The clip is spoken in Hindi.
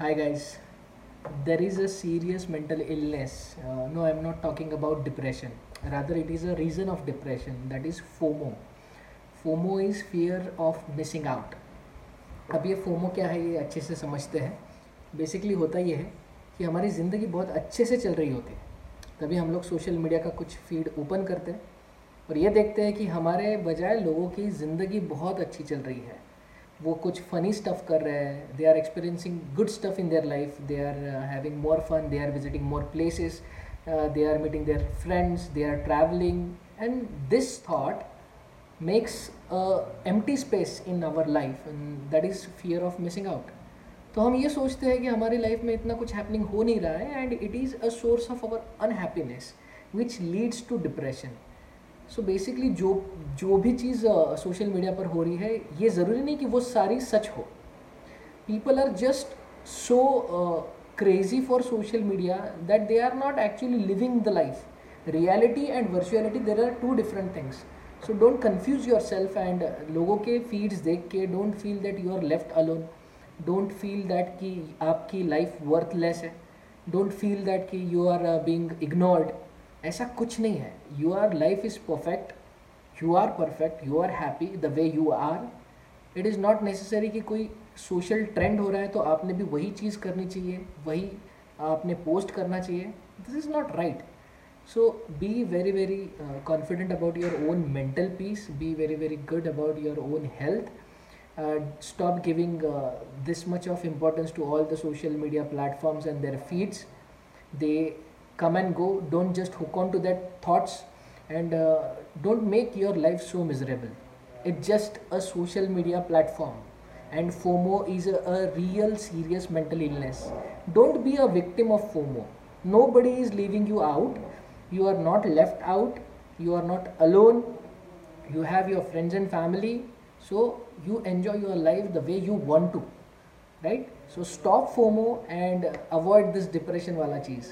Hi guys, there is a serious mental illness. Uh, no, I'm not talking about depression. Rather, it is a reason of depression that is FOMO. FOMO is fear of missing out. अब ये फोमो क्या है ये अच्छे से समझते हैं बेसिकली होता ये है कि हमारी ज़िंदगी बहुत अच्छे से चल रही होती है तभी हम लोग सोशल मीडिया का कुछ फ़ीड ओपन करते हैं और ये देखते हैं कि हमारे बजाय लोगों की ज़िंदगी बहुत अच्छी चल रही है वो कुछ फ़नी स्टफ़ कर रहे हैं. They are experiencing good stuff in their life they are having more fun they are visiting more places they are meeting their friends they are travelling and this thought makes space in our life, and that is fear of missing out. तो हम ये सोचते हैं कि हमारी लाइफ में इतना कुछ हैपनिंग हो नहीं रहा है and it is a source of our unhappiness which leads to depression so basically जो जो भी चीज़ सोशल मीडिया पर हो रही है, ये ज़रूरी नहीं कि वो सारी सच हो। People are just so crazy for social media that they are not actually living the life reality and virtuality there are two different things so don't confuse your self and लोगों के फीड्स देख के don't feel that you are left alone don't feel that कि आपकी लाइफ वर्थलेस है. डोंट फील दैट कि यू आर बींग इग्नोर्ड ऐसा कुछ नहीं है। You are life is perfect you are perfect you are happy the way you are it is not necessary कि कोई सोशल ट्रेंड हो रहा है तो आपने भी वही चीज़ करनी चाहिए, वही आपने पोस्ट करना चाहिए। This is not right so be very very confident about your own mental peace be very very good about your own health stop giving this much of importance to all the social media platforms and their feeds they come and go. Don't just hook on to that thoughts and uh, don't make your life so miserable. It's just a social media platform. And fomo is a, a real serious mental illness. Don't be a victim of fomo. Nobody is leaving you out. You are not left out. You are not alone. You have your friends and family. So you enjoy your life the way you want to. Right? So stop fomo and avoid this depression wala cheese